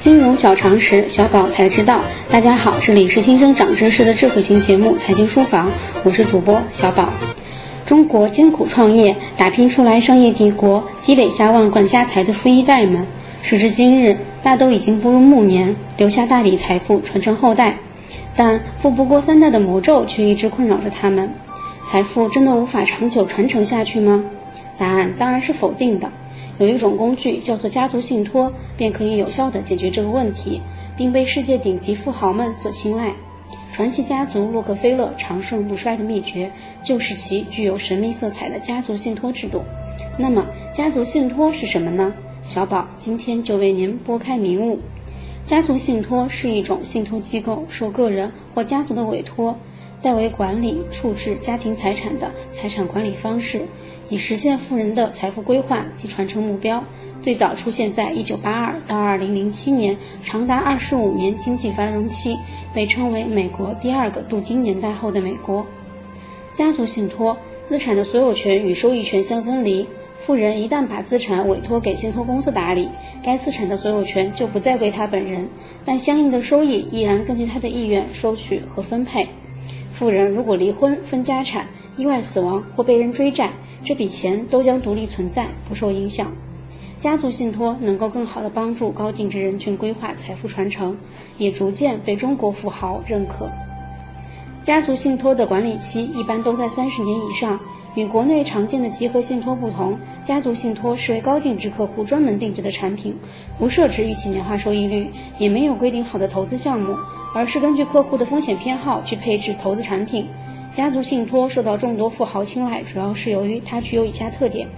金融小常识，小宝才知道。大家好，这里是新生长知识的智慧型节目《财经书房》，我是主播小宝。中国艰苦创业，打拼出来商业帝国，积累下万贯家财的富一代们，时至今日，大都已经步入暮年，留下大笔财富传承后代。但富不过三代的魔咒却一直困扰着他们。财富真的无法长久传承下去吗？答案当然是否定的。有一种工具叫做家族信托，便可以有效地解决这个问题，并被世界顶级富豪们所青睐。传奇家族洛克菲勒长盛不衰的秘诀，就是其具有神秘色彩的家族信托制度。那么，家族信托是什么呢？小宝今天就为您拨开迷雾。家族信托是一种信托机构受个人或家族的委托，代为管理处置家庭财产的财产管理方式，以实现富人的财富规划及传承目标。最早出现在1982到2007年，长达25年经济繁荣期。被称为美国第二个镀金年代后的美国。家族信托资产的所有权与收益权相分离，富人一旦把资产委托给信托公司打理，该资产的所有权就不再归他本人，但相应的收益依然根据他的意愿收取和分配。富人如果离婚分家产、意外死亡或被人追债，这笔钱都将独立存在，不受影响。家族信托能够更好地帮助高净值人群规划财富传承，也逐渐被中国富豪认可。家族信托的管理期一般都在三十年以上。与国内常见的集合信托不同，家族信托是为高净值客户专门定制的产品，不设置预期年化收益率，也没有规定好的投资项目，而是根据客户的风险偏好去配置投资产品。家族信托受到众多富豪青睐，主要是由于它具有以下特点。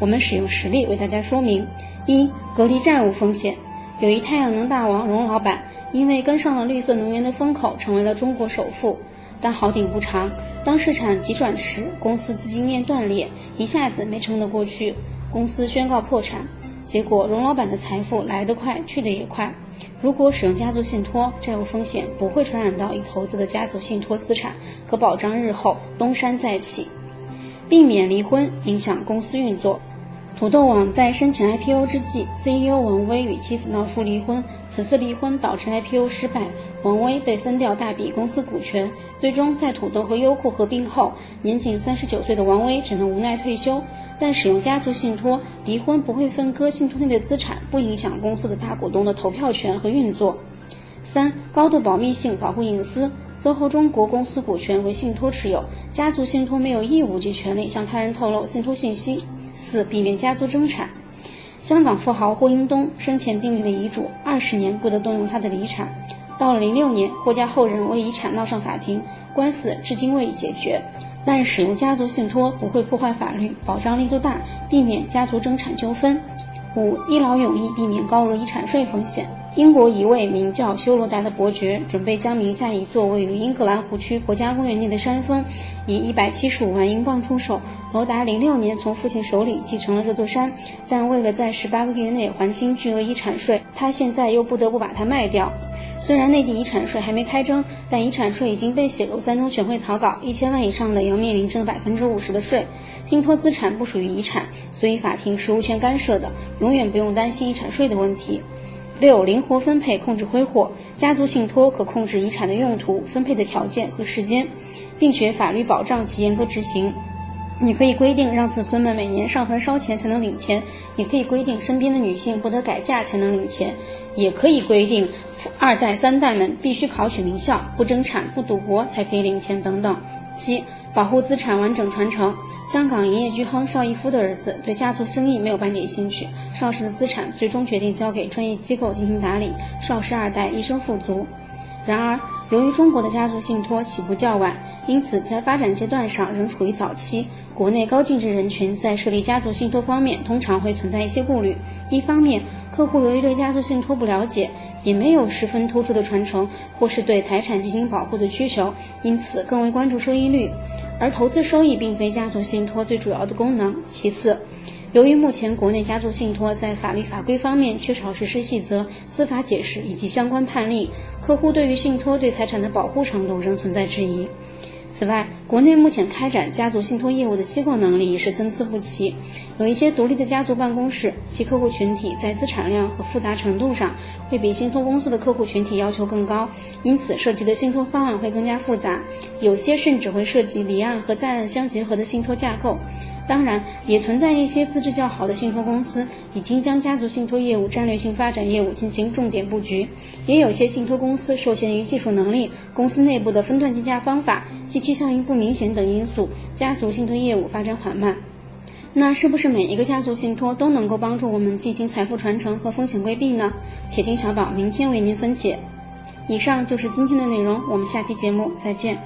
我们使用实例为大家说明：一、隔离债务风险。有一太阳能大王荣老板，因为跟上了绿色能源的风口，成为了中国首富。但好景不长，当市场急转时，公司资金链断裂，一下子没撑得过去，公司宣告破产。结果，荣老板的财富来得快，去得也快。如果使用家族信托，债务风险不会传染到已投资的家族信托资产，可保障日后东山再起，避免离婚影响公司运作。土豆网在申请 IPO 之际，CEO 王威与妻子闹出离婚。此次离婚导致 IPO 失败，王威被分掉大笔公司股权。最终，在土豆和优酷合并后，年仅三十九岁的王威只能无奈退休。但使用家族信托，离婚不会分割信托内的资产，不影响公司的大股东的投票权和运作。三、高度保密性，保护隐私。SOHO 中国公司股权为信托持有，家族信托没有义务及权利向他人透露信托信息。四、避免家族争产。香港富豪霍英东生前订立的遗嘱，二十年不得动用他的遗产。到了零六年，霍家后人为遗产闹上法庭，官司至今未解决。但使用家族信托不会破坏法律，保障力度大，避免家族争产纠纷。五、一劳永逸，避免高额遗产税风险。英国一位名叫修罗达的伯爵，准备将名下一座位于英格兰湖区国家公园内的山峰，以一百七十五万英镑出售。罗达零六年从父亲手里继承了这座山，但为了在十八个月内还清巨额遗产税，他现在又不得不把它卖掉。虽然内地遗产税还没开征，但遗产税已经被写入三中全会草稿，一千万以上的要面临征百分之五十的税。信托资产不属于遗产，所以法庭是无权干涉的，永远不用担心遗产税的问题。六、灵活分配控制挥霍，家族信托可控制遗产的用途、分配的条件和时间，并且法律保障其严格执行。你可以规定让子孙们每年上坟烧钱才能领钱，也可以规定身边的女性不得改嫁才能领钱，也可以规定二代三代们必须考取名校、不争产、不赌博才可以领钱等等。七。保护资产完整传承。香港营业巨亨邵逸夫的儿子对家族生意没有半点兴趣，邵氏的资产最终决定交给专业机构进行打理。邵氏二代一生富足。然而，由于中国的家族信托起步较晚，因此在发展阶段上仍处于早期。国内高净值人群在设立家族信托方面通常会存在一些顾虑。一方面，客户由于对家族信托不了解，也没有十分突出的传承或是对财产进行保护的需求，因此更为关注收益率。而投资收益并非家族信托最主要的功能。其次，由于目前国内家族信托在法律法规方面缺少实施细则、司法解释以及相关判例，客户对于信托对财产的保护程度仍存在质疑。此外，国内目前开展家族信托业务的机构能力也是参差不齐，有一些独立的家族办公室，其客户群体在资产量和复杂程度上会比信托公司的客户群体要求更高，因此涉及的信托方案会更加复杂，有些甚至会涉及离岸和在岸相结合的信托架构。当然，也存在一些资质较好的信托公司已经将家族信托业务战略性发展业务进行重点布局，也有些信托公司受限于技术能力、公司内部的分段计价方法、及其效应不明显等因素，家族信托业务发展缓慢。那是不是每一个家族信托都能够帮助我们进行财富传承和风险规避呢？且听小宝明天为您分解。以上就是今天的内容，我们下期节目再见。